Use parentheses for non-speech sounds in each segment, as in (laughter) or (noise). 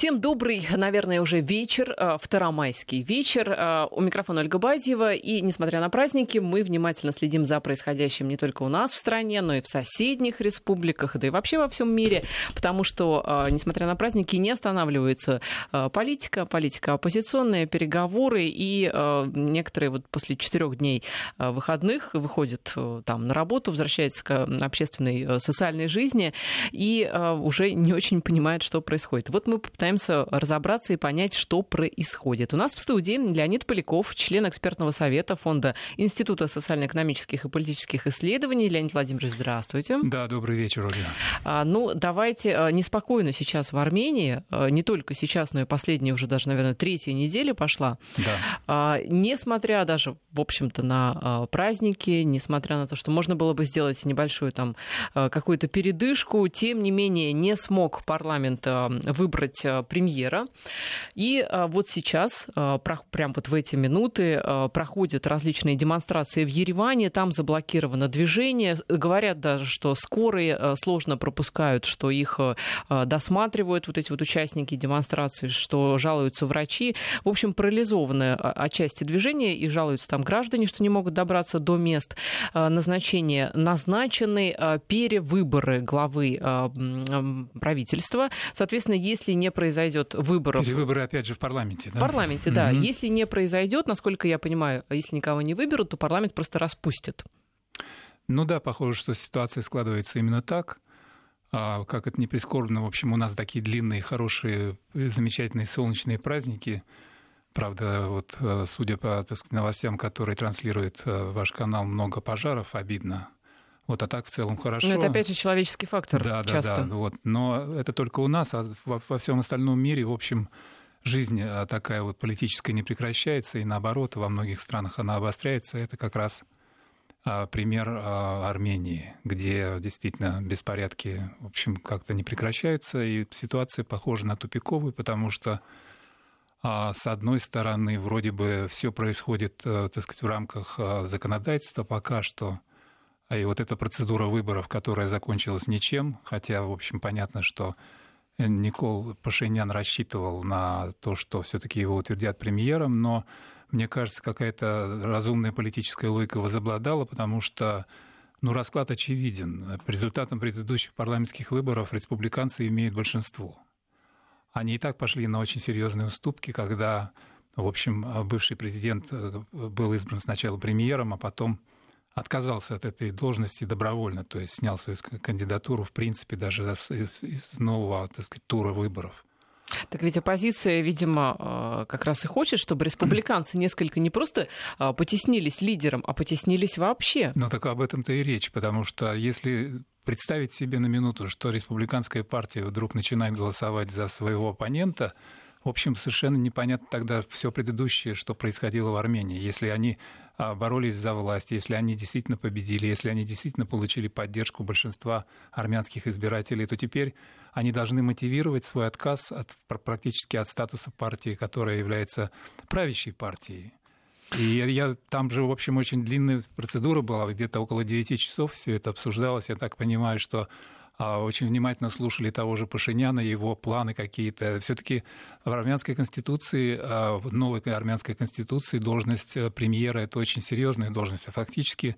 Всем добрый, наверное, уже вечер, э, второмайский вечер. Э, у микрофона Ольга Бадьева. И, несмотря на праздники, мы внимательно следим за происходящим не только у нас в стране, но и в соседних республиках, да и вообще во всем мире. Потому что, э, несмотря на праздники, не останавливается политика, политика оппозиционная, переговоры. И некоторые вот после четырех дней выходных выходят там на работу, возвращаются к общественной социальной жизни и уже не очень понимают, что происходит. Вот мы попытаемся разобраться и понять, что происходит. У нас в студии Леонид Поляков, член экспертного совета Фонда Института социально-экономических и политических исследований. Леонид Владимирович, здравствуйте. Да, добрый вечер, Ольга. А, ну, давайте а, неспокойно сейчас в Армении, а, не только сейчас, но и последняя уже даже, наверное, третья неделя пошла. Да. А, несмотря даже, в общем-то, на а, праздники, несмотря на то, что можно было бы сделать небольшую там какую-то передышку, тем не менее не смог парламент выбрать премьера. И э, вот сейчас, э, прям вот в эти минуты, проходят различные демонстрации в Ереване, там заблокировано движение. Говорят даже, что скорые сложно пропускают, что их досматривают вот эти вот участники демонстрации, что жалуются врачи. В общем, парализованное отчасти движения, и жалуются там граждане, что не могут добраться до мест назначения. Назначены перевыборы главы правительства. Соответственно, если не произойдет выборов... Перевыборы, опять же, в парламенте, да? В парламенте, да. Mm-hmm. Если не произойдет, насколько я понимаю, если никого не выберут, то парламент просто распустит. Ну да, похоже, что ситуация складывается именно так. А, как это не прискорбно, в общем, у нас такие длинные, хорошие, замечательные солнечные праздники. Правда, вот э, судя по так сказать, новостям, которые транслирует э, ваш канал, много пожаров, обидно. Вот, а так в целом хорошо. Но это опять же человеческий фактор. Да, часто. да, да. Вот. Но это только у нас, а во, во всем остальном мире, в общем, жизнь а, такая вот политическая не прекращается, и наоборот, во многих странах она обостряется. Это как раз а, пример а, Армении, где действительно беспорядки, в общем, как-то не прекращаются, и ситуация похожа на тупиковую, потому что с одной стороны, вроде бы все происходит, э, так сказать, в рамках законодательства пока что, а и вот эта процедура выборов, которая закончилась ничем, хотя, в общем, понятно, что Никол Пашинян рассчитывал на то, что все-таки его утвердят премьером, но мне кажется, какая-то разумная политическая логика возобладала, потому что ну, расклад очевиден. По результатам предыдущих парламентских выборов республиканцы имеют большинство. Они и так пошли на очень серьезные уступки, когда, в общем, бывший президент э, был избран сначала премьером, а потом отказался от этой должности добровольно, то есть снял свою кандидатуру, в принципе, даже из, из нового так сказать, тура выборов. Так ведь оппозиция, видимо, э, как раз и хочет, чтобы республиканцы несколько не просто э, потеснились лидером, а потеснились вообще. Ну так об этом-то и речь, потому что если представить себе на минуту, что республиканская партия вдруг начинает голосовать за своего оппонента, в общем, совершенно непонятно тогда все предыдущее, что происходило в Армении. Если они а, боролись за власть, если они действительно победили, если они действительно получили поддержку большинства армянских избирателей, то теперь они должны мотивировать свой отказ от, практически от статуса партии, которая является правящей партией. И я, там же, в общем, очень длинная процедура была, где-то около 9 часов все это обсуждалось. Я так понимаю, что очень внимательно слушали того же Пашиняна, его планы какие-то. Все-таки в армянской конституции, а, в новой армянской конституции должность э, премьера – это очень серьезная должность. А фактически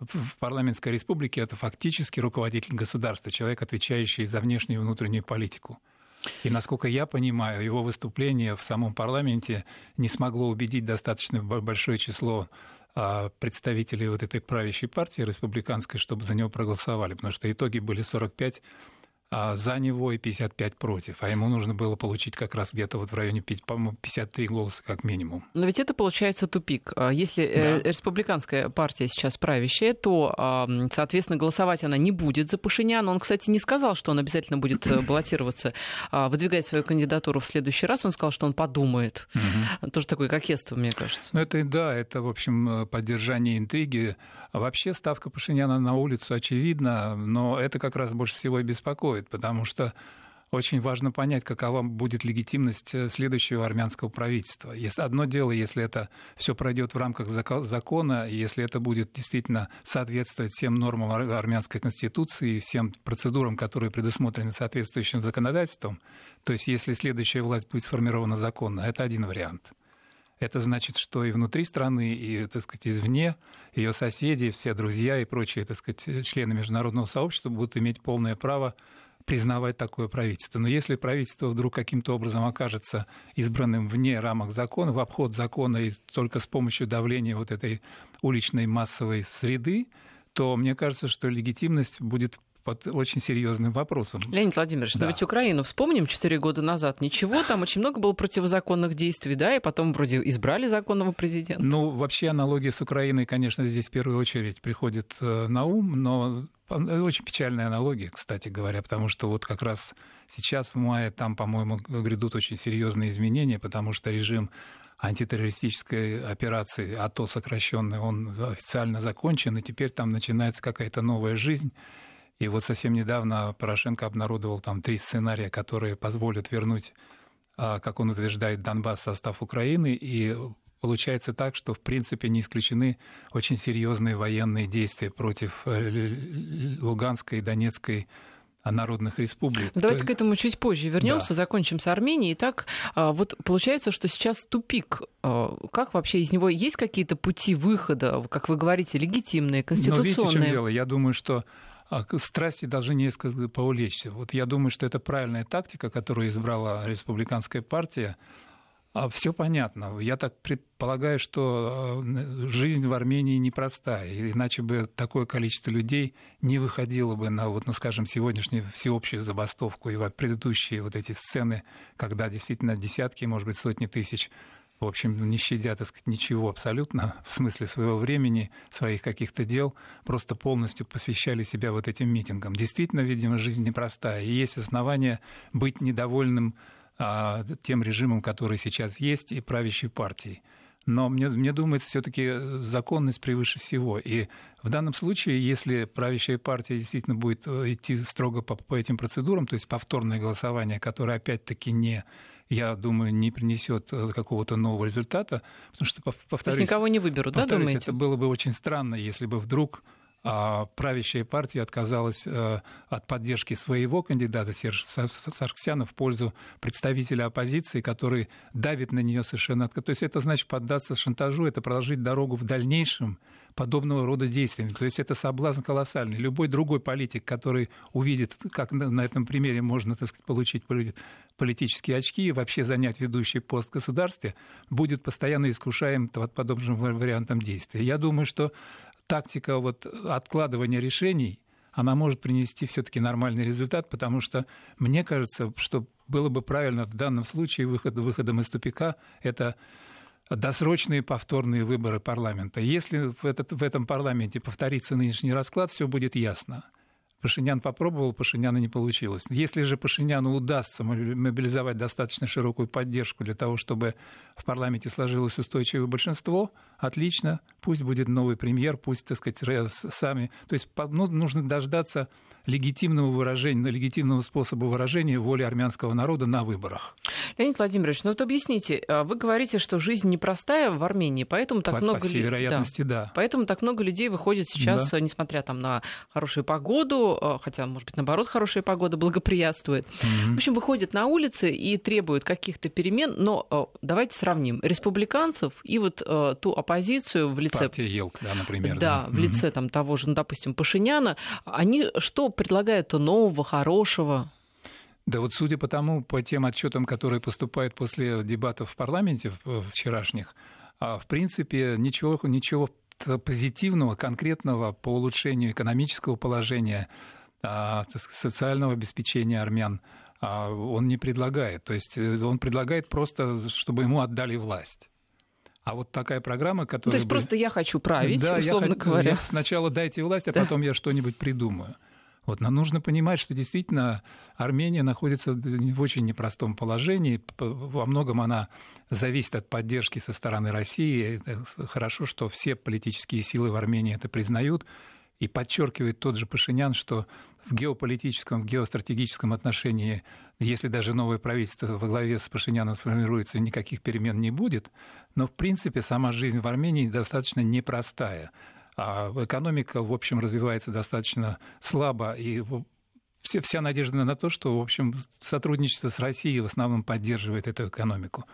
в парламентской республике это фактически руководитель государства, человек, отвечающий за внешнюю и внутреннюю политику. И насколько я понимаю, его выступление в самом парламенте не смогло убедить достаточно большое число а, представителей вот этой правящей партии республиканской, чтобы за него проголосовали, потому что итоги были 45 а, за него и 55 против. А ему нужно было получить как раз где-то вот в районе, по-моему, 53 голоса как минимум. Но ведь это получается тупик. А если э, да. республиканская партия сейчас правящая, то, соответственно, голосовать она не будет за Пашиняна. Он, кстати, не сказал, что он обязательно будет э, баллотироваться, выдвигать свою кандидатуру в следующий раз. Он сказал, что он подумает. Угу. Тоже такое кокетство, мне кажется. Ну, это, да, это, в общем, поддержание интриги. А вообще ставка Пашиняна на улицу очевидна, но это как раз больше всего и беспокоит происходит, потому что очень важно понять, какова будет легитимность э, следующего армянского правительства. Если, одно дело, если это все пройдет в рамках закона, если это будет действительно соответствовать всем нормам армянской конституции и всем процедурам, которые предусмотрены соответствующим законодательством, то есть если следующая власть будет сформирована законно, это один вариант. Это значит, что и внутри страны, и, так сказать, извне ее соседи, все друзья и прочие, так сказать, члены международного сообщества будут иметь полное право признавать такое правительство. Но если правительство вдруг каким-то образом окажется избранным вне рамок закона, в обход закона и только с помощью давления вот этой уличной массовой среды, то мне кажется, что легитимность будет под очень серьезным вопросом. Леонид Владимирович, да. но ведь Украину вспомним 4 года назад. Ничего, там очень много было противозаконных действий, да, и потом вроде избрали законного президента. Ну, вообще аналогия с Украиной, конечно, здесь в первую очередь приходит э, на ум, но очень печальная аналогия, кстати говоря, потому что вот как раз сейчас в мае там, по-моему, грядут очень серьезные изменения, потому что режим антитеррористической операции АТО сокращенный, он официально закончен, и теперь там начинается какая-то новая жизнь. И вот совсем недавно Порошенко обнародовал там три сценария, которые позволят вернуть, а, как он утверждает, Донбасс в состав Украины. И получается так, что в принципе не исключены очень серьезные военные действия против э, Луганской и Донецкой народных республик. Давайте к этому чуть позже вернемся, да. закончим с Арменией. Итак, а, вот получается, что сейчас тупик. А, как вообще из него есть какие-то пути выхода, как вы говорите, легитимные, конституционные? Но видите, в чем дело? Я думаю, что а страсти должны несколько поулечься. Вот я думаю, что это правильная тактика, которую избрала республиканская партия. А все понятно. Я так предполагаю, что э, жизнь в Армении непростая, иначе бы такое количество людей не выходило бы на, вот, ну, скажем, сегодняшнюю всеобщую забастовку и предыдущие вот эти сцены, когда действительно десятки, может быть, сотни тысяч в общем, не щадя, так сказать, ничего абсолютно (laughs) в смысле своего времени, своих каких-то дел, просто полностью посвящали себя вот этим митингам. Действительно, видимо, жизнь непростая, и есть основания быть недовольным а, тем режимом, который сейчас есть, и правящей партией. Но мне, мне думается, все-таки законность превыше всего. И в данном случае, если правящая партия действительно будет э, идти строго по, по этим процедурам, то есть повторное голосование, которое опять-таки не я думаю, не принесет э, какого-то нового результата, потому что, повторюсь... То есть никого не выберут, да, думаете? это было бы очень странно, если бы вдруг а правящая партия отказалась э, от поддержки своего кандидата Серж Сарксяна в пользу представителя оппозиции, который давит на нее совершенно... То есть это значит поддаться шантажу, это проложить дорогу в дальнейшем подобного рода действиями. То есть это соблазн колоссальный. Любой другой политик, который увидит, как на этом примере можно так сказать, получить политические очки и вообще занять ведущий пост в государстве, будет постоянно искушаем подобным вариантом действия. Я думаю, что тактика вот откладывания решений, она может принести все-таки нормальный результат, потому что мне кажется, что было бы правильно в данном случае выход, выходом из тупика это досрочные повторные выборы парламента. Если в, этот, в этом парламенте повторится нынешний расклад, все будет ясно. Пашинян попробовал, Пашиняна не получилось. Если же Пашиняну удастся мобилизовать достаточно широкую поддержку для того, чтобы в парламенте сложилось устойчивое большинство, отлично, пусть будет новый премьер, пусть, так сказать, сами. То есть ну, нужно дождаться легитимного выражения, легитимного способа выражения воли армянского народа на выборах. Леонид Владимирович, ну вот объясните, а вы говорите, что жизнь непростая в Армении, поэтому так по, много... По всей вероятности, да. да. Поэтому так много людей выходит сейчас, да. несмотря там на хорошую погоду, а, хотя, может быть, наоборот, хорошая погода благоприятствует. Mm-hmm. В общем, выходят на улицы и требуют каких-то перемен, но а, давайте сравним республиканцев и вот ту оппозицию в лице... Партия Елк, да, например. Да, да. в лице там того же, ну, допустим, Пашиняна. Они что предлагают-то нового, хорошего? Да вот судя по тому, по тем отчетам, которые поступают после дебатов в парламенте вчерашних, а, в принципе, ничего, ничего позитивного, конкретного по улучшению экономического положения, а, социального обеспечения армян а, он не предлагает. То есть э, он предлагает просто, чтобы ему отдали власть. А вот такая программа, которая... То есть бы... просто я хочу править, да, условно я, говоря. Я сначала дайте власть, а потом я что-нибудь придумаю. Вот, нам нужно понимать, что действительно Армения находится в очень непростом положении. Во многом она зависит от поддержки со стороны России. Это хорошо, что все политические силы в Армении это признают. И подчеркивает тот же Пашинян, что в геополитическом, в геостратегическом отношении, если даже новое правительство во главе с Пашиняном сформируется, никаких перемен не будет. Но, в принципе, сама жизнь в Армении достаточно непростая. А экономика, в общем, развивается достаточно слабо, и вся надежда на то, что, в общем, сотрудничество с Россией в основном поддерживает эту экономику.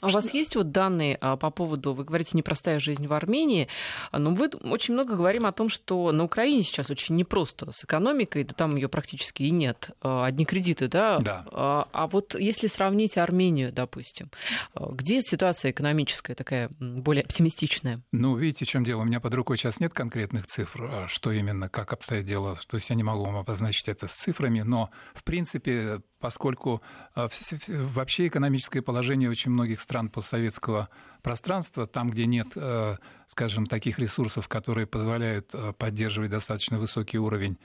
А у вас есть вот данные а, по поводу, вы говорите, непростая жизнь в Армении, но мы очень много говорим о том, что на Украине сейчас очень непросто с экономикой, да там ее практически и нет, а, одни кредиты, да? Да. А вот если сравнить Армению, допустим, где ситуация экономическая такая более оптимистичная? Ну, видите, в чем дело? У меня под рукой сейчас нет конкретных цифр, что именно, как обстоит дело, то есть я не могу вам обозначить это с цифрами, но, в принципе, поскольку вообще экономическое положение очень многих стран постсоветского пространства, там, где нет, э, скажем, таких ресурсов, которые позволяют э, поддерживать достаточно высокий уровень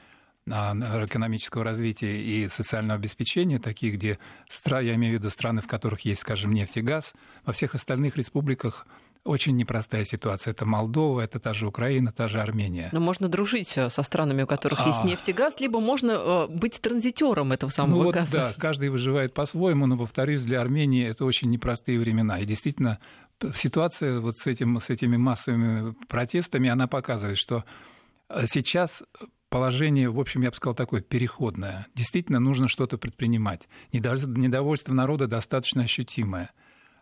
а, экономического развития и социального обеспечения, такие, где, я имею в виду страны, в которых есть, скажем, нефть и газ, во всех остальных республиках очень непростая ситуация. Это Молдова, это та же Украина, та же Армения. Но можно дружить э, со странами, у которых а... есть нефть и газ, либо можно э, быть транзитером этого самого ну, газа. да, каждый выживает по-своему, но, повторюсь, для Армении это очень непростые времена. И действительно, ситуация вот с, этим, с этими массовыми протестами, она показывает, что э, сейчас положение, в общем, я бы сказал, такое переходное. Действительно, нужно что-то предпринимать. Недовольство народа достаточно ощутимое.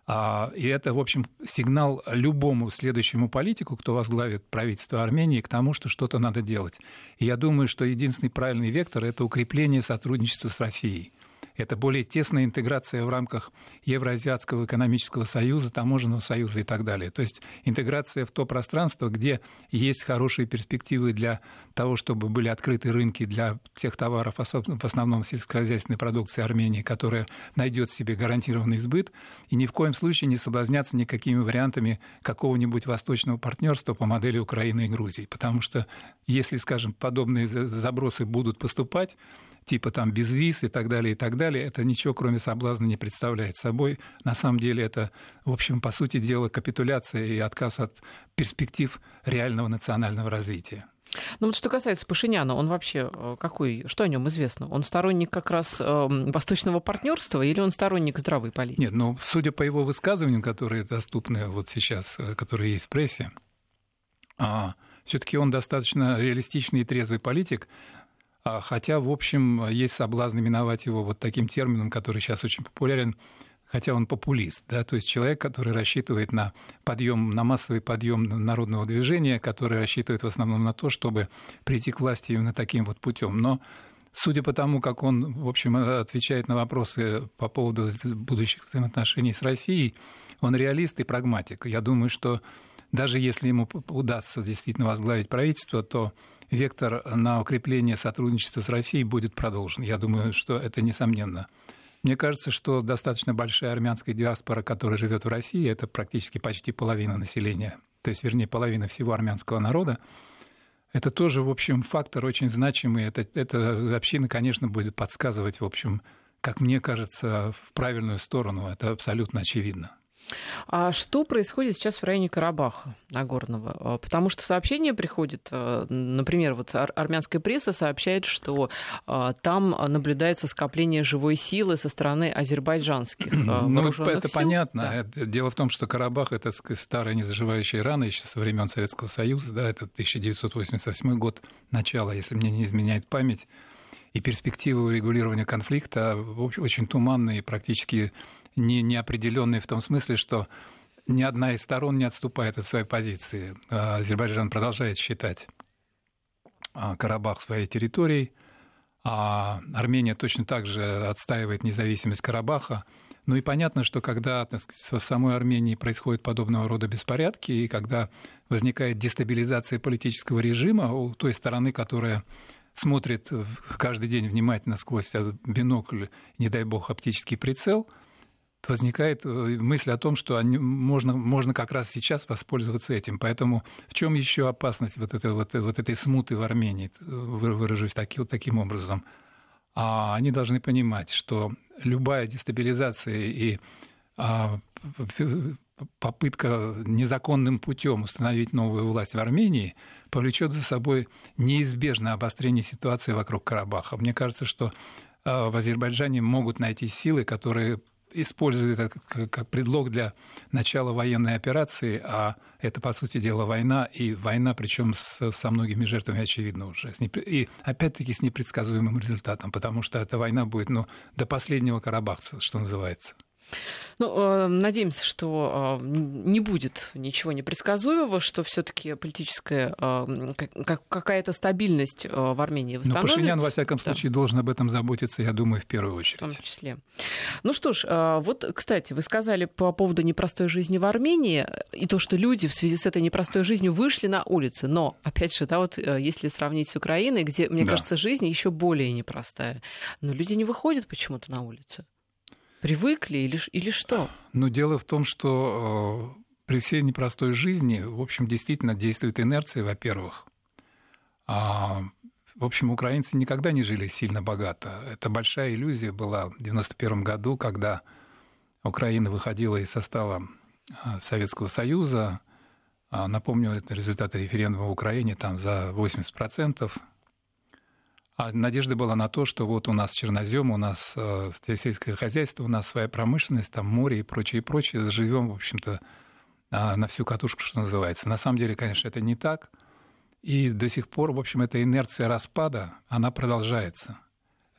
А, и это, в общем, сигнал любому следующему политику, кто возглавит правительство Армении, к тому, что что-то надо делать. И я думаю, что единственный правильный вектор – это укрепление сотрудничества с Россией. Это более тесная интеграция в рамках Евроазиатского экономического союза, таможенного союза и так далее. То есть интеграция в то пространство, где есть хорошие перспективы для того, чтобы были открыты рынки для тех товаров, в основном сельскохозяйственной продукции Армении, которая найдет себе гарантированный сбыт, и ни в коем случае не соблазняться никакими вариантами какого-нибудь восточного партнерства по модели Украины и Грузии. Потому что если, скажем, подобные забросы будут поступать, типа там без виз и так далее, и так далее, это ничего кроме соблазна не представляет собой. На самом деле это, в общем, по сути дела, капитуляция и отказ от перспектив реального национального развития. Ну вот что касается Пашиняна, он вообще э, какой, что о нем известно? Он сторонник как раз э, восточного партнерства или он сторонник здравой политики? Нет, ну судя по его высказываниям, которые доступны вот сейчас, э, которые есть в прессе, а, все-таки он достаточно реалистичный и трезвый политик, хотя, в общем, есть соблазн именовать его вот таким термином, который сейчас очень популярен, хотя он популист, да, то есть человек, который рассчитывает на подъем, на массовый подъем народного движения, который рассчитывает в основном на то, чтобы прийти к власти именно таким вот путем. Но судя по тому, как он, в общем, отвечает на вопросы по поводу будущих взаимоотношений с Россией, он реалист и прагматик. Я думаю, что даже если ему удастся действительно возглавить правительство, то вектор на укрепление сотрудничества с Россией будет продолжен. Я думаю, что это несомненно. Мне кажется, что достаточно большая армянская диаспора, которая живет в России, это практически почти половина населения, то есть, вернее, половина всего армянского народа, это тоже, в общем, фактор очень значимый. Это, эта община, конечно, будет подсказывать, в общем, как мне кажется, в правильную сторону. Это абсолютно очевидно. А что происходит сейчас в районе Карабаха Нагорного? А, потому что сообщение приходит, а, например, вот армянская пресса сообщает, что а, там наблюдается скопление живой силы со стороны азербайджанских Ну, это сил. понятно. Да. Дело в том, что Карабах — это старая незаживающая рана еще со времен Советского Союза, да, это 1988 год, начало, если мне не изменяет память, и перспективы урегулирования конфликта очень туманные, практически не, неопределенные в том смысле, что ни одна из сторон не отступает от своей позиции. А, Азербайджан продолжает считать а, Карабах своей территорией, а Армения точно так же отстаивает независимость Карабаха. Ну и понятно, что когда так сказать, в самой Армении происходят подобного рода беспорядки, и когда возникает дестабилизация политического режима у той стороны, которая смотрит каждый день внимательно сквозь бинокль, не дай бог, оптический прицел – возникает э, мысль о том, что они, можно, можно как раз сейчас воспользоваться этим. Поэтому в чем еще опасность вот этой, вот, вот этой смуты в Армении, выражусь таки, вот таким образом? А они должны понимать, что любая дестабилизация и а, попытка незаконным путем установить новую власть в Армении повлечет за собой неизбежное обострение ситуации вокруг Карабаха. Мне кажется, что а, в Азербайджане могут найти силы, которые используют это как, предлог для начала военной операции, а это, по сути дела, война, и война, причем со многими жертвами, очевидно уже. И опять-таки с непредсказуемым результатом, потому что эта война будет ну, до последнего карабахца, что называется. Ну, э, надеемся, что э, не будет ничего непредсказуемого, что все-таки политическая э, какая-то стабильность в Армении восстановится. Но Пашинян, во всяком случае, да. должен об этом заботиться, я думаю, в первую очередь. В том числе. Ну что ж, вот, кстати, вы сказали по поводу непростой жизни в Армении и то, что люди в связи с этой непростой жизнью вышли на улицы. Но, опять же, да, вот если сравнить с Украиной, где, мне да. кажется, жизнь еще более непростая, но люди не выходят почему-то на улицы. Привыкли или, или что? Ну, дело в том, что э, при всей непростой жизни, в общем, действительно действует инерция, во-первых. А, в общем, украинцы никогда не жили сильно богато. Это большая иллюзия была в 1991 году, когда Украина выходила из состава э, Советского Союза. А, напомню, это результаты референдума в Украине, там за 80%. А надежда была на то, что вот у нас чернозем, у нас э, сельское хозяйство, у нас своя промышленность, там море и прочее, и прочее. Заживем, в общем-то, э, на всю катушку, что называется. На самом деле, конечно, это не так. И до сих пор, в общем, эта инерция распада, она продолжается.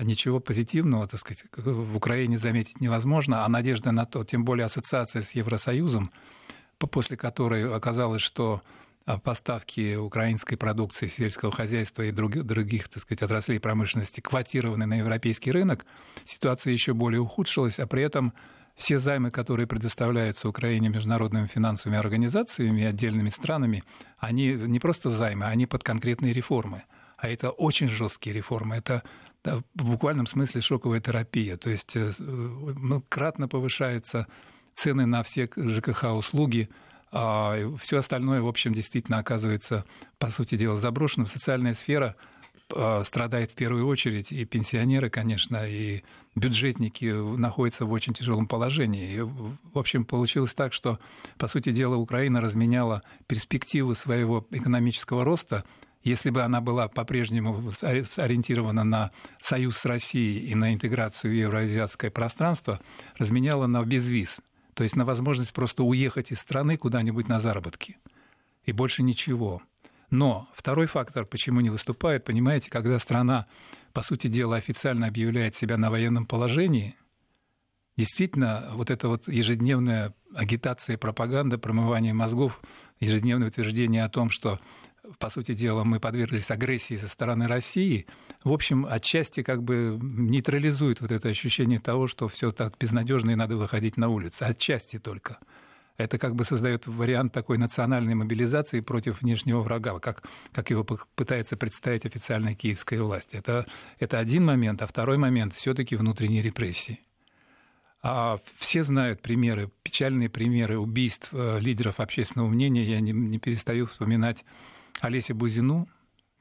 Ничего позитивного, так сказать, в Украине заметить невозможно, а надежда на то, тем более ассоциация с Евросоюзом, после которой оказалось, что поставки украинской продукции сельского хозяйства и других, других так сказать, отраслей промышленности квотированы на европейский рынок, ситуация еще более ухудшилась, а при этом все займы, которые предоставляются Украине международными финансовыми организациями и отдельными странами, они не просто займы, они под конкретные реформы. А это очень жесткие реформы. Это да, в буквальном смысле шоковая терапия. То есть э, ну, кратно повышаются цены на все ЖКХ-услуги, все остальное, в общем, действительно оказывается, по сути дела, заброшенным. Социальная сфера а, страдает в первую очередь, и пенсионеры, конечно, и бюджетники находятся в очень тяжелом положении. И, в общем, получилось так, что, по сути дела, Украина разменяла перспективы своего экономического роста если бы она была по-прежнему ориентирована на союз с Россией и на интеграцию в евроазиатское пространство, разменяла на безвиз. То есть на возможность просто уехать из страны куда-нибудь на заработки. И больше ничего. Но второй фактор, почему не выступает, понимаете, когда страна, по сути дела, официально объявляет себя на военном положении, действительно, вот эта вот ежедневная агитация, пропаганда, промывание мозгов, ежедневное утверждение о том, что по сути дела, мы подверглись агрессии со стороны России, в общем, отчасти как бы нейтрализует вот это ощущение того, что все так безнадежно и надо выходить на улицу. Отчасти только. Это как бы создает вариант такой национальной мобилизации против внешнего врага, как, как его пытается представить официальная киевская власть. Это, это один момент, а второй момент все-таки внутренние репрессии. А все знают примеры, печальные примеры убийств э, лидеров общественного мнения. Я не, не перестаю вспоминать Олеся Бузину,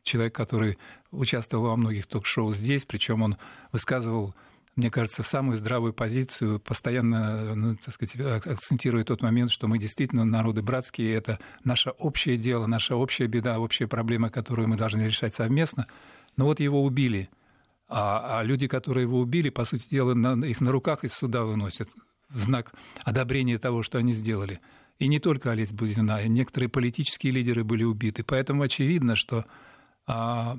человек, который участвовал во многих ток-шоу здесь, причем он высказывал мне кажется, самую здравую позицию, постоянно ну, так сказать, акцентируя тот момент, что мы действительно народы братские, это наше общее дело, наша общая беда, общая проблема, которую мы должны решать совместно. Но вот его убили, а, а люди, которые его убили, по сути дела, на, их на руках из суда выносят в знак одобрения того, что они сделали. И не только Олесь Бузина, и некоторые политические лидеры были убиты. Поэтому очевидно, что а,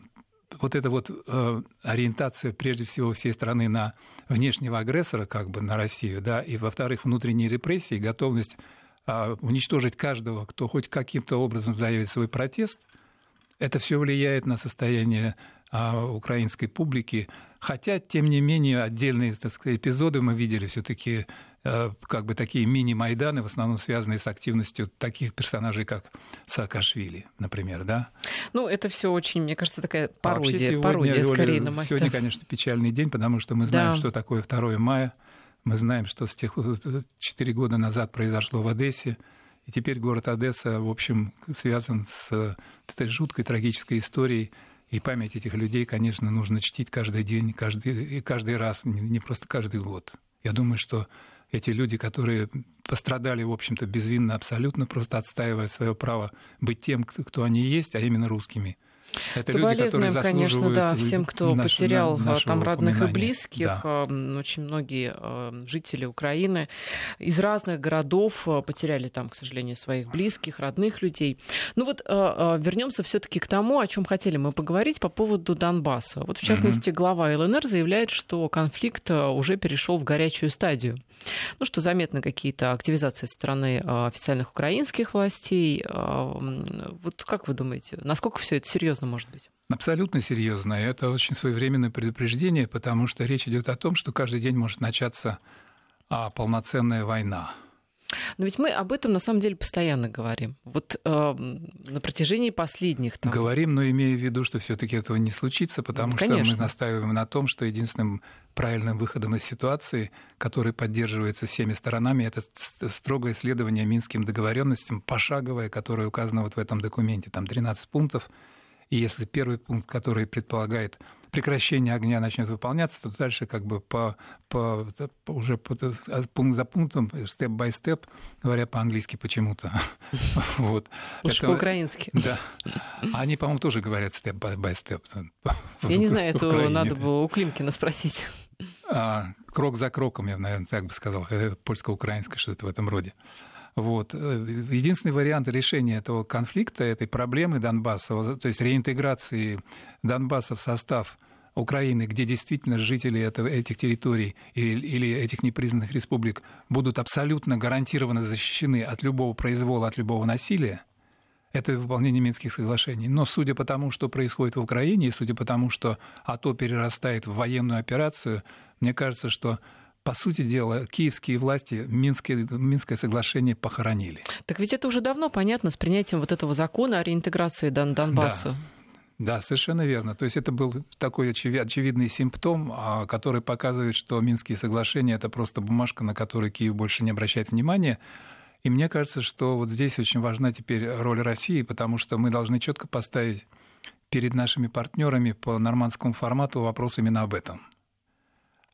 вот эта вот а, ориентация, прежде всего, всей страны на внешнего агрессора, как бы на Россию, да, и, во-вторых, внутренние репрессии, готовность а, уничтожить каждого, кто хоть каким-то образом заявит свой протест, это все влияет на состояние а, украинской публики. Хотя, тем не менее, отдельные так сказать, эпизоды мы видели все-таки как бы такие мини-майданы, в основном связанные с активностью таких персонажей, как Саакашвили, например, да? Ну, это все очень, мне кажется, такая пародия, а сегодня, пародия Оля, скорее на майдан. Сегодня, конечно, печальный день, потому что мы знаем, да. что такое 2 мая, мы знаем, что с тех 4 года назад произошло в Одессе, и теперь город Одесса, в общем, связан с этой жуткой трагической историей, и память этих людей, конечно, нужно чтить каждый день, каждый, и каждый раз, не просто каждый год. Я думаю, что эти люди, которые пострадали, в общем-то, безвинно абсолютно, просто отстаивая свое право быть тем, кто они есть, а именно русскими. Это Соболезнуем, люди, конечно, да, всем, кто наш, потерял на, там родных и близких. Да. Очень многие э, жители Украины из разных городов э, потеряли там, к сожалению, своих близких, родных людей. Ну вот э, вернемся все-таки к тому, о чем хотели мы поговорить по поводу Донбасса. Вот в частности, угу. глава ЛНР заявляет, что конфликт уже перешел в горячую стадию. Ну что заметны какие-то активизации со стороны официальных украинских властей. Вот как вы думаете, насколько все это серьезно? Серьезно может быть? Абсолютно серьезно. Это очень своевременное предупреждение, потому что речь идет о том, что каждый день может начаться а, полноценная война. Но ведь мы об этом на самом деле постоянно говорим. Вот э, на протяжении последних. Там... Говорим, но имея в виду, что все-таки этого не случится, потому ну, что мы настаиваем на том, что единственным правильным выходом из ситуации, который поддерживается всеми сторонами, это строгое следование минским договоренностям, пошаговое, которое указано вот в этом документе. Там 13 пунктов и если первый пункт, который предполагает прекращение огня начнет выполняться, то дальше как бы по, по, по уже по, пункт за пунктом, степ-бай-степ, говоря по-английски почему-то. (laughs) вот. Лучше по-украински. (laughs) Да. Они, по-моему, тоже говорят степ-бай-степ. (laughs) Я не знаю, это надо было у Климкина спросить. А, крок за кроком, я, наверное, так бы сказал. Это польско-украинское что-то в этом роде. Вот. Э, единственный вариант решения этого конфликта, этой проблемы Донбасса, то есть реинтеграции Донбасса в состав Украины, где действительно жители этого, этих территорий или, или этих непризнанных республик будут абсолютно гарантированно защищены от любого произвола, от любого насилия, это выполнение Минских соглашений. Но судя по тому, что происходит в Украине, и судя по тому, что АТО перерастает в военную операцию, мне кажется, что по сути дела, киевские власти Минское, Минское соглашение похоронили. Так ведь это уже давно понятно с принятием вот этого закона о реинтеграции Дон Донбасса. Да. Да, совершенно верно. То есть это был такой очевидный симптом, а, который показывает, что Минские соглашения – это просто бумажка, на которую Киев больше не обращает внимания. И мне кажется, что вот здесь очень важна теперь роль России, потому что мы должны четко поставить перед нашими партнерами по нормандскому формату вопрос именно об этом –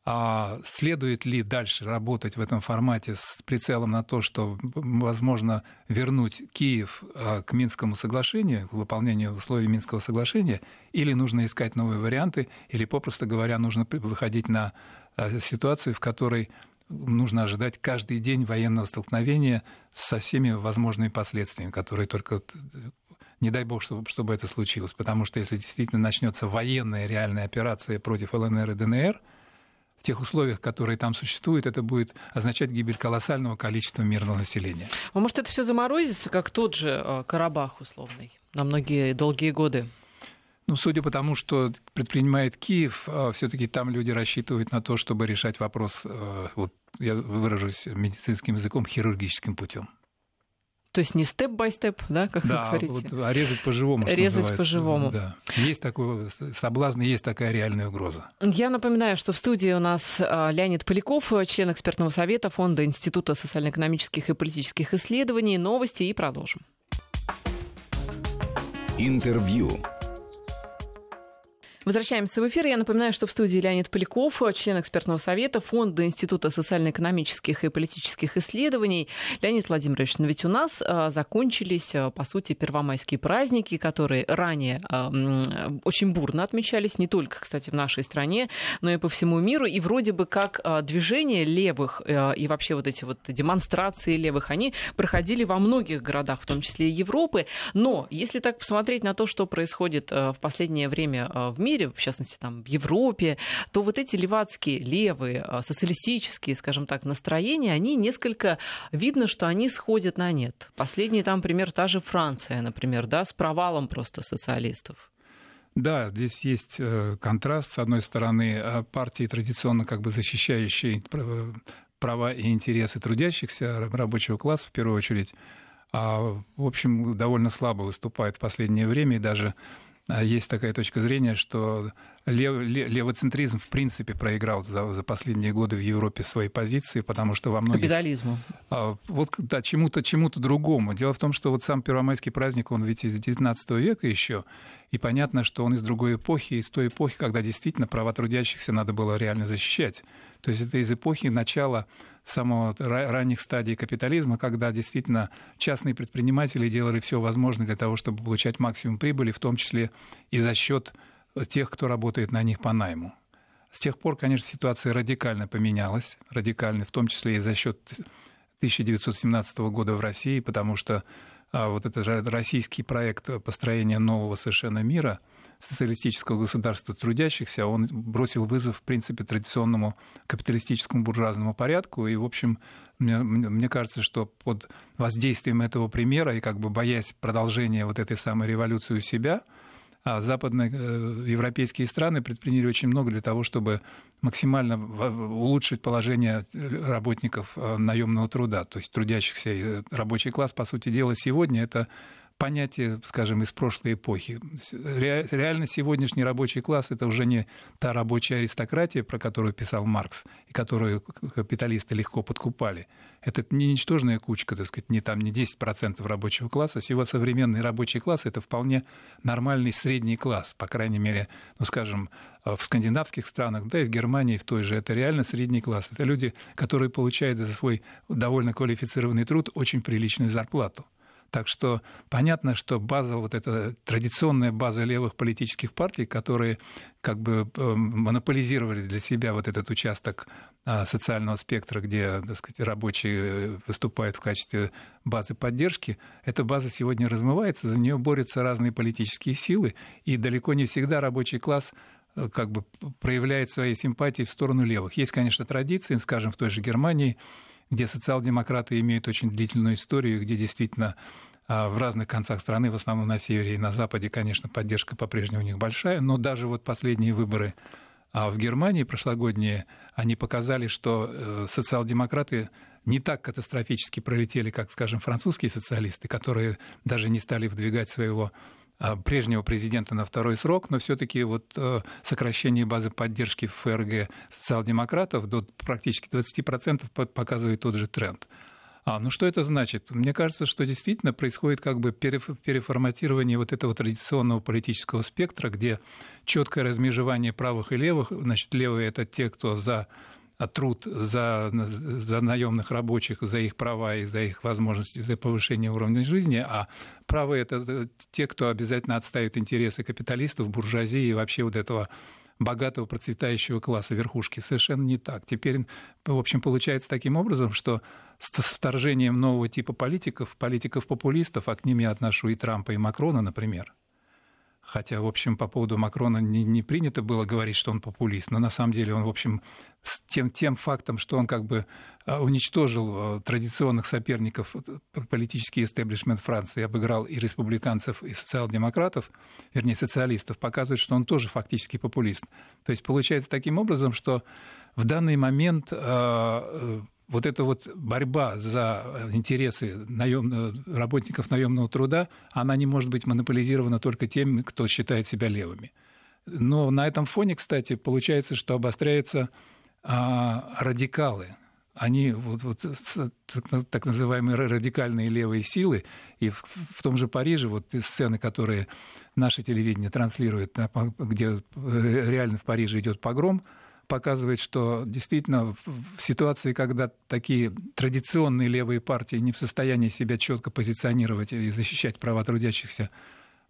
а следует ли дальше работать в этом формате с прицелом на то, что возможно вернуть Киев а, к Минскому соглашению, к выполнению условий Минского соглашения, или нужно искать новые варианты, или, попросту говоря, нужно выходить на а, ситуацию, в которой нужно ожидать каждый день военного столкновения со всеми возможными последствиями, которые только не дай бог, чтобы, чтобы это случилось. Потому что если действительно начнется военная реальная операция против ЛНР и ДНР, в тех условиях, которые там существуют, это будет означать гибель колоссального количества мирного населения. А может, это все заморозится, как тот же э, Карабах условный, на многие долгие годы? Ну, судя по тому, что предпринимает Киев, э, все-таки там люди рассчитывают на то, чтобы решать вопрос, э, вот я выражусь медицинским языком, хирургическим путем. То есть не степ-бай-степ, да, как да, вы говорите? Вот, а резать по-живому, что Резать по-живому. Да. Есть такой соблазн, есть такая реальная угроза. Я напоминаю, что в студии у нас а, Леонид Поляков, член экспертного совета Фонда Института социально-экономических и политических исследований. Новости и продолжим. Интервью. Возвращаемся в эфир. Я напоминаю, что в студии Леонид Поляков, член экспертного совета Фонда Института социально-экономических и политических исследований. Леонид Владимирович, но ведь у нас а, закончились, а, по сути, первомайские праздники, которые ранее а, очень бурно отмечались, не только, кстати, в нашей стране, но и по всему миру. И вроде бы как движение левых и вообще вот эти вот демонстрации левых, они проходили во многих городах, в том числе и Европы. Но если так посмотреть на то, что происходит в последнее время в мире, мире, в частности, там, в Европе, то вот эти левацкие, левые, а, социалистические, скажем так, настроения, они несколько, видно, что они сходят на нет. Последний там пример, та же Франция, например, да, с провалом просто социалистов. Да, здесь есть э, контраст. С одной стороны, э, партии, традиционно как бы защищающие права и интересы трудящихся, рабочего класса в первую очередь, а, в общем, довольно слабо выступают в последнее время, и даже есть такая точка зрения, что лев, левоцентризм в принципе проиграл за, за последние годы в Европе свои позиции, потому что во многих... Капитализму. А, вот да, чему-то чему другому. Дело в том, что вот сам Первомайский праздник, он ведь из XIX века еще, и понятно, что он из другой эпохи, из той эпохи, когда действительно права трудящихся надо было реально защищать. То есть это из эпохи начала самого ранних стадий капитализма, когда действительно частные предприниматели делали все возможное для того, чтобы получать максимум прибыли, в том числе и за счет тех, кто работает на них по найму. С тех пор, конечно, ситуация радикально поменялась, радикально, в том числе и за счет 1917 года в России, потому что а, вот этот российский проект построения нового совершенно мира – социалистического государства трудящихся, он бросил вызов, в принципе, традиционному капиталистическому буржуазному порядку. И, в общем, мне, мне кажется, что под воздействием этого примера и как бы боясь продолжения вот этой самой революции у себя, а западные э, европейские страны предприняли очень много для того, чтобы максимально улучшить положение работников э, наемного труда, то есть трудящихся. Рабочий класс, по сути дела, сегодня это понятие, скажем, из прошлой эпохи. Реально сегодняшний рабочий класс – это уже не та рабочая аристократия, про которую писал Маркс, и которую капиталисты легко подкупали. Это не ничтожная кучка, так сказать, не, там, не 10% рабочего класса. Сегодня современный рабочий класс – это вполне нормальный средний класс, по крайней мере, ну, скажем, в скандинавских странах, да и в Германии в той же, это реально средний класс. Это люди, которые получают за свой довольно квалифицированный труд очень приличную зарплату. Так что понятно, что база, вот эта традиционная база левых политических партий, которые как бы э, монополизировали для себя вот этот участок а, социального спектра, где так сказать, рабочие выступают в качестве базы поддержки, эта база сегодня размывается, за нее борются разные политические силы, и далеко не всегда рабочий класс э, как бы проявляет свои симпатии в сторону левых. Есть, конечно, традиции, скажем, в той же Германии, где социал-демократы имеют очень длительную историю, где действительно а, в разных концах страны, в основном на севере и на западе, конечно, поддержка по-прежнему у них большая, но даже вот последние выборы а в Германии прошлогодние, они показали, что э, социал-демократы не так катастрофически пролетели, как, скажем, французские социалисты, которые даже не стали выдвигать своего прежнего президента на второй срок, но все-таки вот э, сокращение базы поддержки в ФРГ социал-демократов до практически 20% показывает тот же тренд. А, ну что это значит? Мне кажется, что действительно происходит как бы переформатирование вот этого традиционного политического спектра, где четкое размежевание правых и левых. Значит, левые это те, кто за а труд за, за наемных рабочих, за их права и за их возможности, за повышение уровня жизни, а правые это те, кто обязательно отставит интересы капиталистов, буржуазии и вообще вот этого богатого процветающего класса верхушки. Совершенно не так. Теперь, в общем, получается таким образом, что с вторжением нового типа политиков, политиков-популистов, а к ним я отношу и Трампа, и Макрона, например, Хотя, в общем, по поводу Макрона не, не принято было говорить, что он популист, но на самом деле он, в общем, с тем, тем фактом, что он как бы а, уничтожил а, традиционных соперников, политический истеблишмент Франции, обыграл и республиканцев, и социал-демократов, вернее, социалистов, показывает, что он тоже фактически популист. То есть получается таким образом, что в данный момент а, вот эта вот борьба за э, интересы наем... Э, работников наемного труда, она не может быть монополизирована только теми, кто считает себя левыми. Но на этом фоне, кстати, получается, что обостряются а, радикалы. Они вот, вот так называемые радикальные левые силы, и в, в том же Париже вот сцены, которые наше телевидение транслирует, где э, реально в Париже идет погром, показывает, что действительно в ситуации, когда такие традиционные левые партии не в состоянии себя четко позиционировать и защищать права трудящихся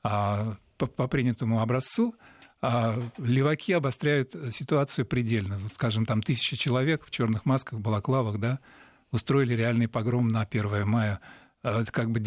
а, по, по принятому образцу, а леваки обостряют ситуацию предельно. Вот, скажем, там тысяча человек в черных масках, балаклавах, да, устроили реальный погром на 1 мая Э, как бы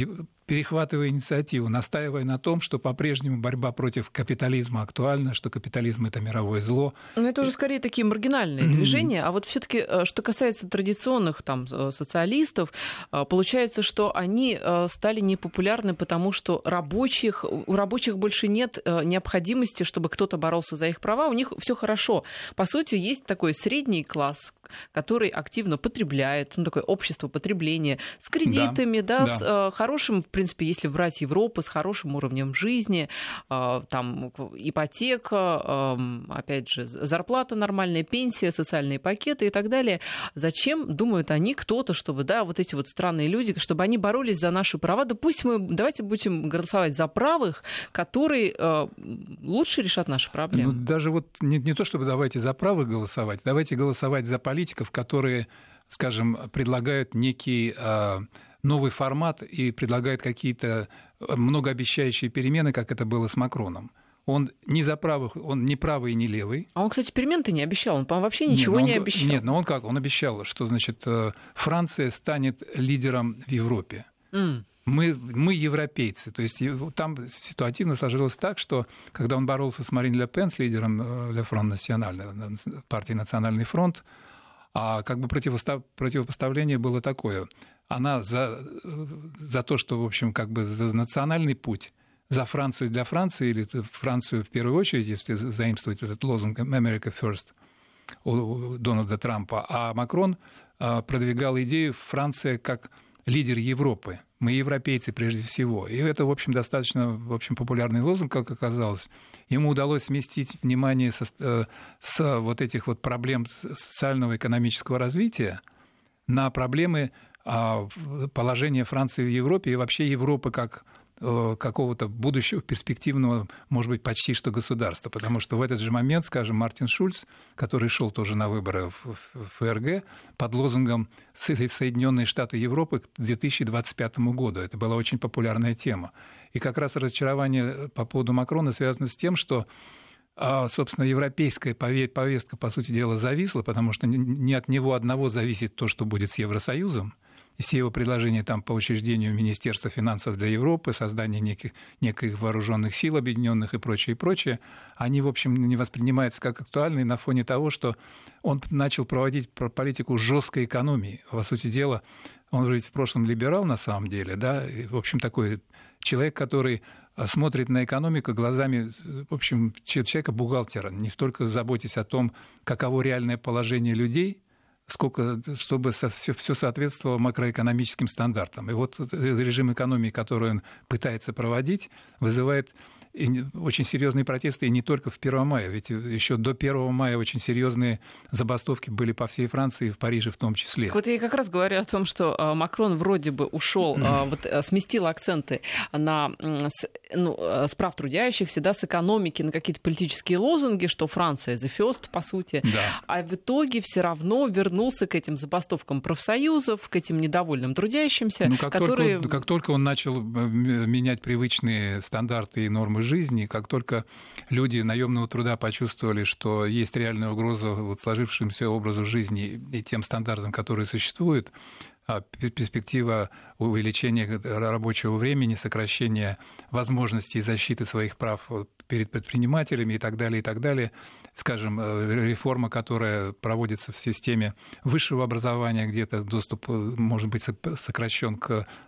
перехватывая инициативу, настаивая на том, что по-прежнему борьба против капитализма актуальна, что капитализм это мировое зло. Но это уже скорее такие маргинальные движения. А вот все-таки, э, что касается традиционных там э, социалистов, получается, что они стали непопулярны, потому что рабочих, у рабочих больше нет необходимости, чтобы кто-то боролся за их права. У них все хорошо. По сути, есть такой средний класс, который активно потребляет, ну, такое общество потребления, с кредитами, да, да, да. с э, хорошим, в принципе, если брать Европу, с хорошим уровнем жизни, э, там ипотека, э, опять же, зарплата нормальная, пенсия, социальные пакеты и так далее. Зачем, думают они, кто-то, чтобы, да, вот эти вот странные люди, чтобы они боролись за наши права, да пусть мы, давайте будем голосовать за правых, которые э, лучше решат наши проблемы. Ну, даже вот не, не то, чтобы давайте за правых голосовать, давайте голосовать за политиков, которые скажем, предлагают некий новый формат и предлагает какие-то многообещающие перемены, как это было с Макроном. Он не за правых, он не правый и не левый. А он, кстати, перемен-то не обещал, он, по-моему, вообще ничего нет, не он, обещал. Нет, но он как? Он обещал, что, значит, Франция станет лидером в Европе. Mm мы, мы европейцы. То есть там ситуативно сложилось так, что когда он боролся с Марин Ле Пен, с лидером э, Ле Фронт Националь, партии Национальный фронт, а как бы противопоставление было такое. Она за, за то, что, в общем, как бы за национальный путь, за Францию для Франции, или Францию в первую очередь, если заимствовать этот лозунг «America First» у Дональда Трампа, а Макрон э, продвигал идею Франция как лидер Европы. Мы европейцы прежде всего. И это, в общем, достаточно в общем, популярный лозунг, как оказалось. Ему удалось сместить внимание со, э, с вот этих вот проблем социального и экономического развития на проблемы а, положения Франции в Европе и вообще Европы как какого-то будущего перспективного, может быть, почти что государства. Потому что в этот же момент, скажем, Мартин Шульц, который шел тоже на выборы в ФРГ под лозунгом «Соединенные Штаты Европы к 2025 году». Это была очень популярная тема. И как раз разочарование по поводу Макрона связано с тем, что а, собственно, европейская повестка, по сути дела, зависла, потому что не от него одного зависит то, что будет с Евросоюзом, и все его предложения там по учреждению Министерства финансов для Европы, создание неких, неких вооруженных сил объединенных и прочее, и прочее, они, в общем, не воспринимаются как актуальные на фоне того, что он начал проводить политику жесткой экономии. По сути дела, он ведь в прошлом либерал на самом деле, да, и, в общем, такой человек, который а, смотрит на экономику глазами, в общем, человека-бухгалтера, не столько заботясь о том, каково реальное положение людей, сколько, чтобы все, все соответствовало макроэкономическим стандартам. И вот режим экономии, который он пытается проводить, вызывает и очень серьезные протесты, и не только в 1 мая, ведь еще до 1 мая очень серьезные забастовки были по всей Франции, в Париже в том числе. Вот я как раз говорю о том, что а, Макрон вроде бы ушел, а, вот, а, сместил акценты на ну, с прав трудящихся, да, с экономики на какие-то политические лозунги, что Франция the first, по сути, да. а в итоге все равно вернулся к этим забастовкам профсоюзов, к этим недовольным трудящимся, ну, как которые... Только, как только он начал э, менять привычные стандарты и нормы жизни. Как только люди наемного труда почувствовали, что есть реальная угроза вот сложившимся образу жизни и тем стандартам, которые существуют, а перспектива увеличения рабочего времени, сокращения возможностей защиты своих прав перед предпринимателями и так далее, и так далее. Скажем, э, реформа, которая проводится в системе высшего образования, где-то доступ э, может быть сокращен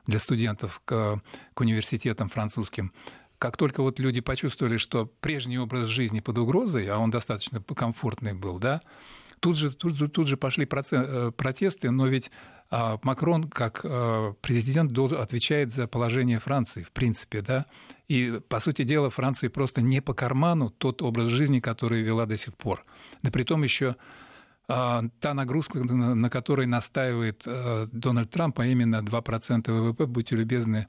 для студентов к, к университетам французским. Как только вот люди почувствовали, что прежний образ жизни под угрозой, а он достаточно комфортный был, да, тут же, тут, же, тут же пошли э, протесты, но ведь а, Макрон, как а, президент, отвечает за положение Франции, в принципе, да, и, по сути дела, Франции просто не по карману тот образ жизни, который вела до сих пор. Да при том еще а, та нагрузка, на которой настаивает Дональд Трамп, а именно 2% ВВП, будьте любезны,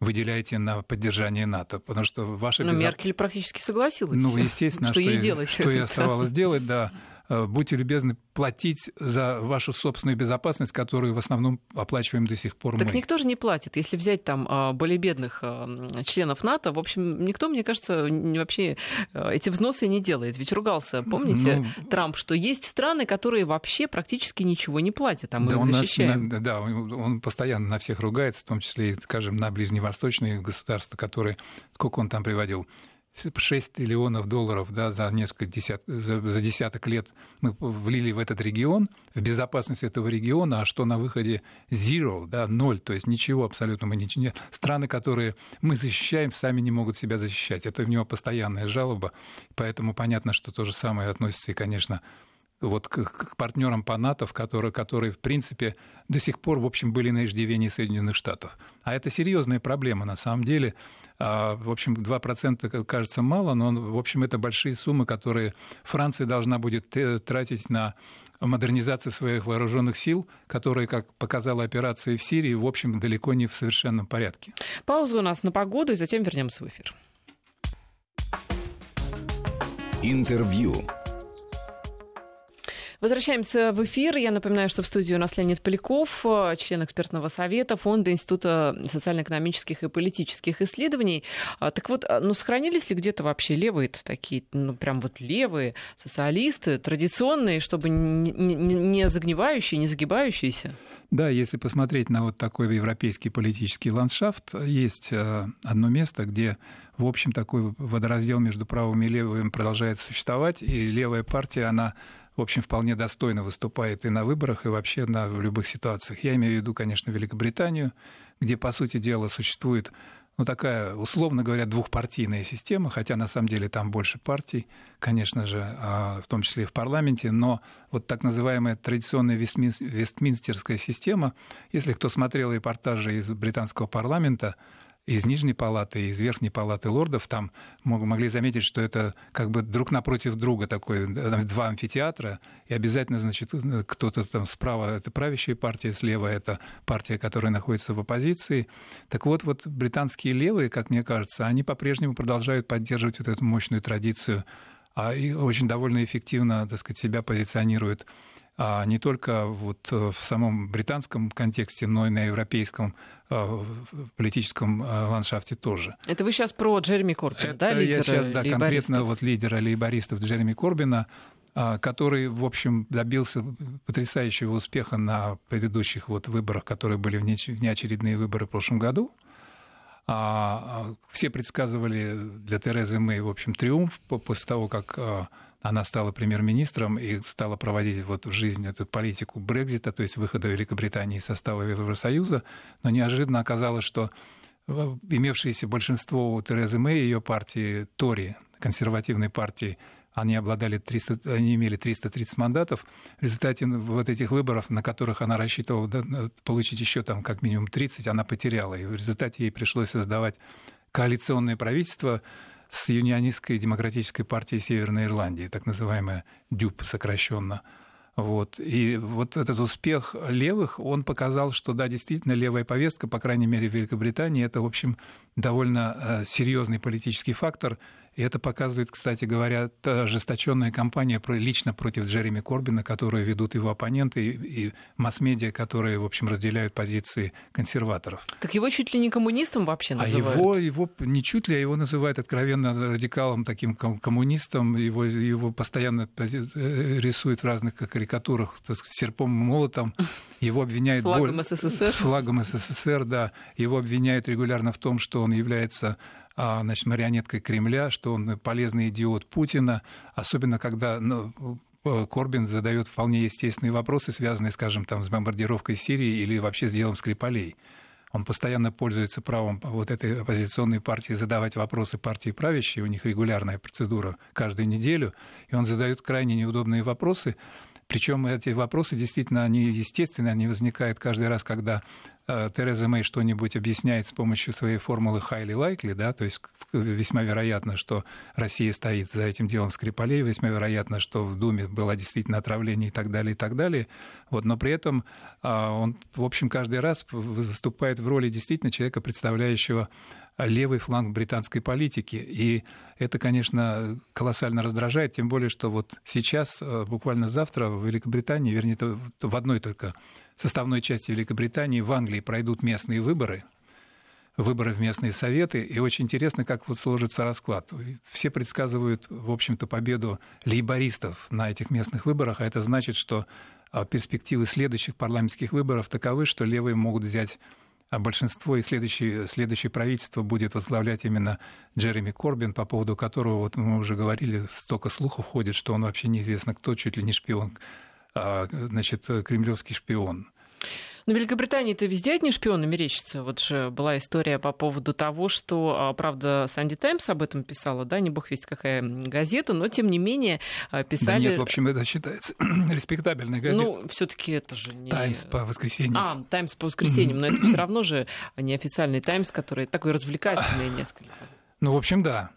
выделяете на поддержание НАТО, потому что ваша... Но безо... Меркель практически согласилась. Ну, естественно, что, что, ей, делать. что ей (laughs) оставалось делать, да. Э, будьте любезны платить за вашу собственную безопасность, которую в основном оплачиваем до сих пор так мы. Так никто же не платит. Если взять там а, более бедных а, членов НАТО, в общем, никто, мне кажется, вообще э, эти взносы не делает. Ведь ругался, помните, ну, Трамп, что есть страны, которые вообще практически ничего не платят, а мы да, их защищаем. Нас, да, он постоянно на всех ругается, в том числе, скажем, на ближневосточные государства, которые, сколько он там приводил, 6 триллионов долларов да, за несколько десят, за, за десяток лет мы влили в этот регион, в безопасность этого региона, а что на выходе zero, да, ноль, то есть ничего абсолютно мы не... Страны, которые мы защищаем, сами не могут себя защищать. Это у него постоянная жалоба, поэтому понятно, что то же самое относится и, конечно, вот к, к партнерам по НАТО, которые, которые, в принципе, до сих пор, в общем, были на иждивении Соединенных Штатов. А это серьезная проблема, на самом деле. А, в общем, 2% кажется мало, но, в общем, это большие суммы, которые Франция должна будет тратить на модернизацию своих вооруженных сил, которые, как показала операция в Сирии, в общем, далеко не в совершенном порядке. Пауза у нас на погоду, и затем вернемся в эфир. Интервью. Возвращаемся в эфир. Я напоминаю, что в студии у нас Леонид Поляков, член экспертного совета Фонда Института социально-экономических и политических исследований. А, так вот, а, ну сохранились ли где-то вообще левые такие, ну прям вот левые социалисты, традиционные, чтобы не загнивающие, не загибающиеся? Да, если посмотреть на вот такой европейский политический ландшафт, есть э, одно место, где, в общем, такой водораздел между правым и левым продолжает существовать, и левая партия, она в общем, вполне достойно выступает и на выборах, и вообще на, в любых ситуациях. Я имею в виду, конечно, Великобританию, где, по сути дела, существует ну, такая, условно говоря, двухпартийная система, хотя на самом деле там больше партий, конечно же, а, в том числе и в парламенте, но вот так называемая традиционная вестминстерская система, если кто смотрел репортажи из британского парламента, из Нижней палаты, из Верхней палаты лордов, там могли заметить, что это как бы друг напротив друга такой, два амфитеатра, и обязательно, значит, кто-то там справа — это правящая партия, слева — это партия, которая находится в оппозиции. Так вот, вот британские левые, как мне кажется, они по-прежнему продолжают поддерживать вот эту мощную традицию, а и очень довольно эффективно, так сказать, себя позиционируют а не только вот э, в самом британском контексте, но и на европейском э, политическом э, ландшафте тоже. Это вы сейчас про Джереми Корбина, Это да, лидера я сейчас, да, конкретно вот лидера лейбористов Джереми Корбина, а, который, в общем, добился потрясающего успеха на предыдущих вот выборах, которые были внеочередные выборы в прошлом году. А, а, все предсказывали для Терезы Мэй, в общем, триумф после того, как она стала премьер-министром и стала проводить вот в жизнь эту политику Брекзита, то есть выхода Великобритании из состава Евросоюза, но неожиданно оказалось, что имевшееся большинство у Терезы Мэй, ее партии Тори, консервативной партии, они обладали 300, они имели 330 мандатов. В результате вот этих выборов, на которых она рассчитывала получить еще там как минимум 30, она потеряла. И в результате ей пришлось создавать коалиционное правительство, с юнионистской демократической партией Северной Ирландии, так называемая ДЮП сокращенно. Вот. И вот этот успех левых, он показал, что да, действительно, левая повестка, по крайней мере, в Великобритании, это, в общем, довольно э, серьезный политический фактор, и это показывает, кстати говоря, та ожесточенная кампания лично против Джереми Корбина, которую ведут его оппоненты и масс-медиа, которые, в общем, разделяют позиции консерваторов. Так его чуть ли не коммунистом вообще называют? А его, его не чуть ли, а его называют откровенно радикалом, таким коммунистом. Его, его постоянно э, рисуют в разных карикатурах с серпом и молотом. Его обвиняют... С флагом СССР? С флагом СССР, да. Его обвиняют регулярно в том, что он является а, значит, марионеткой Кремля, что он полезный идиот Путина, особенно когда ну, э, Корбин задает вполне естественные вопросы, связанные, скажем, там, с бомбардировкой Сирии или вообще с делом Скрипалей. Он постоянно пользуется правом вот этой оппозиционной партии задавать вопросы партии правящей, у них регулярная процедура каждую неделю, и он задает крайне неудобные вопросы, причем эти вопросы действительно, они естественны, они возникают каждый раз, когда Тереза Мэй что-нибудь объясняет с помощью своей формулы highly likely, да, то есть весьма вероятно, что Россия стоит за этим делом Скрипалей, весьма вероятно, что в Думе было действительно отравление и так далее, и так далее. Вот, но при этом а, он, в общем, каждый раз выступает в роли действительно человека, представляющего левый фланг британской политики. И это, конечно, колоссально раздражает, тем более, что вот сейчас, э, буквально завтра в Великобритании, вернее, в одной только составной части Великобритании, в Англии пройдут местные выборы, выборы в местные советы, и очень интересно, как вот сложится расклад. Все предсказывают, в общем-то, победу лейбористов на этих местных выборах, а это значит, что а, перспективы следующих парламентских выборов таковы, что левые могут взять а большинство и следующее, следующее правительство будет возглавлять именно Джереми Корбин, по поводу которого, вот мы уже говорили, столько слухов ходит, что он вообще неизвестно кто, чуть ли не шпион, значит, кремлевский шпион. Но Великобритании-то везде одни шпионы мерещатся. Вот же была история по поводу того, что, а, правда, Санди Таймс об этом писала, да, не бог весть какая газета, но тем не менее а, писали... Да нет, в общем, это считается (clears throat) респектабельной газетой. Ну, все таки это же не... Таймс по воскресеньям. А, Таймс по воскресеньям, но это все (clears throat) равно же неофициальный Таймс, который такой развлекательный несколько. Ну, в общем, да.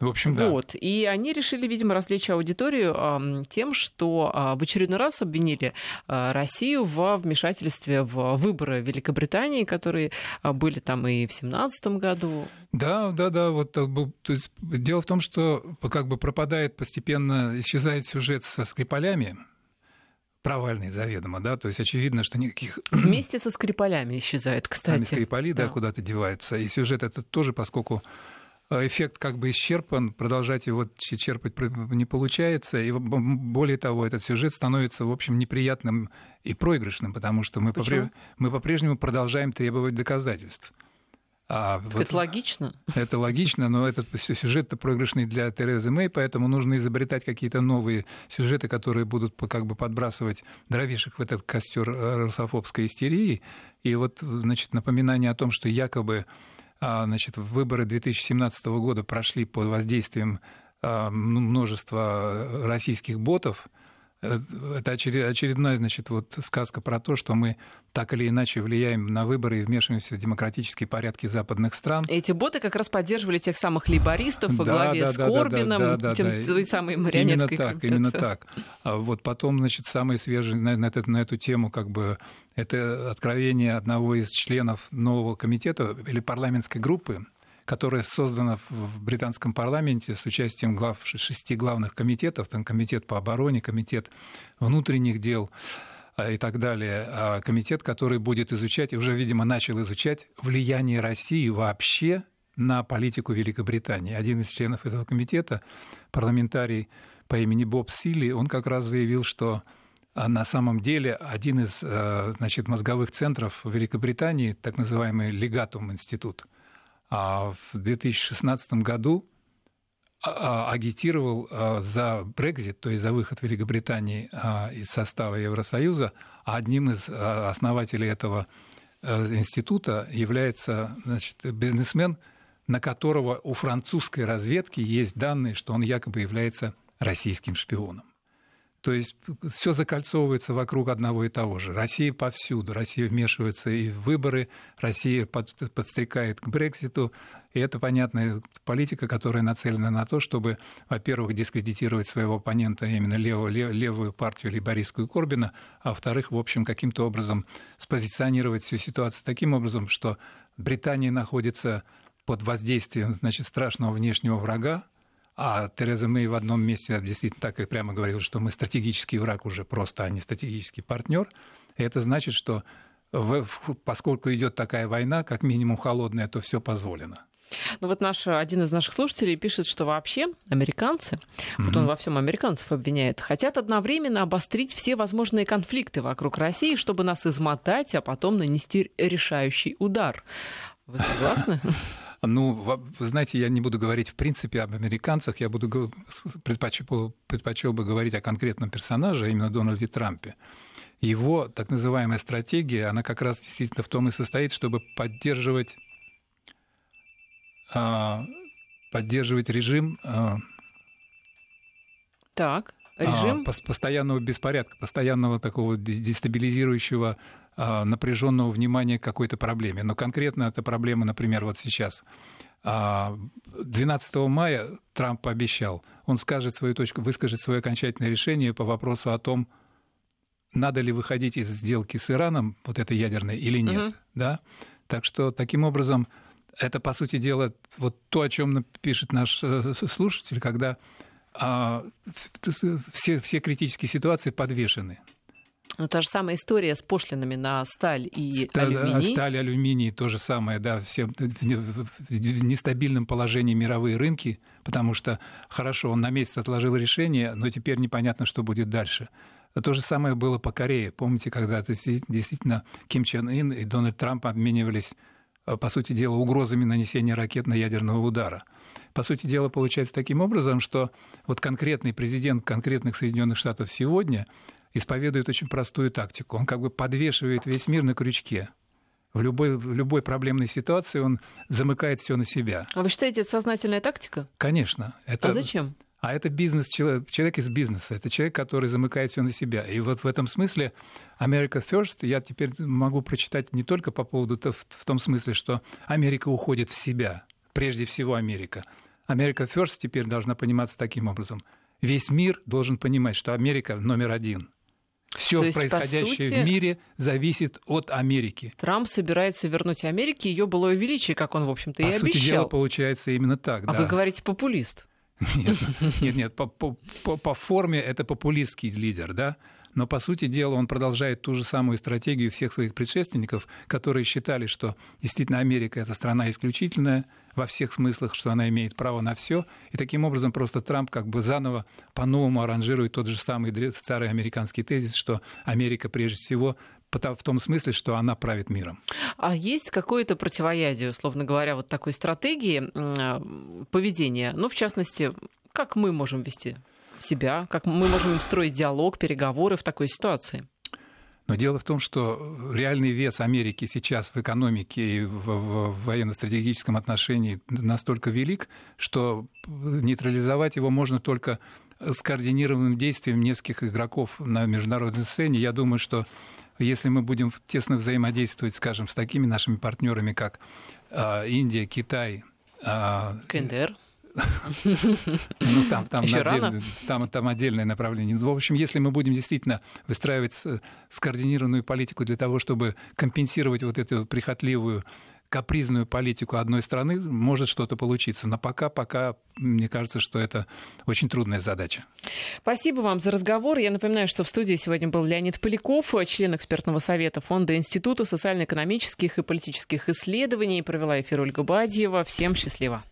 В общем, да. Вот. И они решили, видимо, развлечь аудиторию тем, что а, в очередной раз обвинили а, Россию во вмешательстве в выборы Великобритании, которые а, были там и в 2017 году. Да, да, да. Вот, то есть, дело в том, что как бы пропадает постепенно, исчезает сюжет со Скрипалями, провальный заведомо, да, то есть очевидно, что никаких... (clears throat) Вместе со Скрипалями исчезает, кстати. Сами Скрипали, да, да куда-то деваются, и сюжет этот тоже, поскольку э, эффект как бы исчерпан, продолжать его черпать не получается, и более того, этот сюжет становится, в общем, неприятным и проигрышным, потому что мы, попре... мы по-прежнему продолжаем требовать доказательств. А вот это логично. Это логично, но этот сюжет проигрышный для Терезы Мэй, поэтому нужно изобретать какие-то новые сюжеты, которые будут как бы подбрасывать дровишек в этот костер э, русофобской истерии. И вот, значит, напоминание о том, что якобы значит, выборы 2017 года прошли под воздействием а, множества российских ботов, Э, это очередная, значит, вот сказка про то, что мы так или иначе влияем на выборы и вмешиваемся в демократические порядки западных стран. Эти боты как раз поддерживали тех самых лейбористов во да, главе да, с да, Корбином, да, да, тем, да, той самой марионеткой. Именно так, именно так. А вот потом, значит, самые свежие на, на, эту, на эту тему, как бы, это откровение одного из членов нового комитета или парламентской группы, которая создана в британском парламенте с участием глав шести главных комитетов, там комитет по обороне, комитет внутренних дел а, и так далее, а комитет, который будет изучать, и уже, видимо, начал изучать влияние России вообще на политику Великобритании. Один из членов этого комитета, парламентарий по имени Боб Силли, он как раз заявил, что а, на самом деле один из значит, мозговых центров Великобритании, так называемый Легатум институт – а в 2016 году а, а, агитировал за Брекзит, то есть за выход Великобритании из состава Евросоюза, а одним из основателей этого э, института является значит, бизнесмен, на которого у французской разведки есть данные, что он якобы является российским шпионом. То есть все закольцовывается вокруг одного и того же. Россия повсюду. Россия вмешивается и в выборы, Россия под, подстрекает к Брекситу. И это понятная политика, которая нацелена на то, чтобы, во-первых, дискредитировать своего оппонента, именно левую, лев, левую партию либористскую Корбина, а во-вторых, в общем, каким-то образом спозиционировать всю ситуацию таким образом, что Британия находится под воздействием значит, страшного внешнего врага, а Тереза Мэй в одном месте действительно так и прямо говорила, что мы стратегический враг уже просто, а не стратегический партнер. И это значит, что в, поскольку идет такая война, как минимум холодная, то все позволено. Ну вот наш, один из наших слушателей пишет, что вообще американцы, mm-hmm. вот он во всем американцев обвиняет, хотят одновременно обострить все возможные конфликты вокруг России, чтобы нас измотать, а потом нанести решающий удар. Вы согласны? (laughs) Ну, вы знаете, я не буду говорить в принципе об американцах, я буду предпочел, предпочел бы говорить о конкретном персонаже, а именно Дональде Трампе. Его так называемая стратегия, она как раз действительно в том и состоит, чтобы поддерживать, а, поддерживать режим а, так, режим? постоянного беспорядка, постоянного такого дестабилизирующего напряженного внимания к какой-то проблеме. Но конкретно эта проблема, например, вот сейчас. 12 а, мая Трамп пообещал, он скажет свою точку, выскажет свое окончательное решение по вопросу о том, надо ли выходить из сделки с Ираном, вот этой ядерной, или нет. Угу. Да? Так что таким образом это, по сути дела, вот то, о чем пишет наш э, слушатель, когда а, все, все критические ситуации подвешены. Ну, та же самая история с пошлинами на сталь и сталь, алюминий. Сталь, алюминий, то же самое, да, все в нестабильном положении мировые рынки, потому что, хорошо, он на месяц отложил решение, но теперь непонятно, что будет дальше. То же самое было по Корее. Помните, когда действительно Ким Чен Ын и Дональд Трамп обменивались, э, по сути дела, угрозами нанесения ракетно-ядерного удара. По сути дела, получается таким образом, что вот конкретный президент конкретных Соединенных Штатов сегодня исповедует очень простую тактику. Он как бы подвешивает весь мир на крючке. В любой, в любой проблемной ситуации он замыкает все на себя. А вы считаете, это сознательная тактика? Конечно. Это... А зачем? А это бизнес, человек, человек из бизнеса, это человек, который замыкает все на себя. И вот в этом смысле America First я теперь могу прочитать не только по поводу в том смысле, что Америка уходит в себя, прежде всего Америка. America First теперь должна пониматься таким образом. Весь мир должен понимать, что Америка номер один – все есть, происходящее сути, в мире зависит от Америки. Трамп собирается вернуть Америке ее былое величие, как он, в общем-то, по и обещал. По сути дела, получается именно так. А да. вы говорите популист. Нет, (laughs) нет, нет по, по, по форме это популистский лидер, да? Но, по сути дела, он продолжает ту же самую стратегию всех своих предшественников, которые считали, что действительно Америка – это страна исключительная во всех смыслах, что она имеет право на все. И таким образом просто Трамп как бы заново по-новому аранжирует тот же самый старый американский тезис, что Америка прежде всего в том смысле, что она правит миром. А есть какое-то противоядие, условно говоря, вот такой стратегии поведения? Ну, в частности, как мы можем вести себя, как мы можем строить диалог, переговоры в такой ситуации? Но дело в том, что реальный вес Америки сейчас в экономике и в, в военно-стратегическом отношении настолько велик, что нейтрализовать его можно только скоординированным действием нескольких игроков на международной сцене. Я думаю, что если мы будем тесно взаимодействовать, скажем, с такими нашими партнерами, как э, Индия, Китай, э, КНДР, ну, там, там, отдельное, там, там отдельное направление. В общем, если мы будем действительно выстраивать скоординированную политику для того, чтобы компенсировать вот эту прихотливую капризную политику одной страны, может что-то получиться. Но пока, пока, мне кажется, что это очень трудная задача. Спасибо вам за разговор. Я напоминаю, что в студии сегодня был Леонид Поляков, член экспертного совета Фонда Института социально-экономических и политических исследований. Провела эфир Ольга Бадьева. Всем счастливо.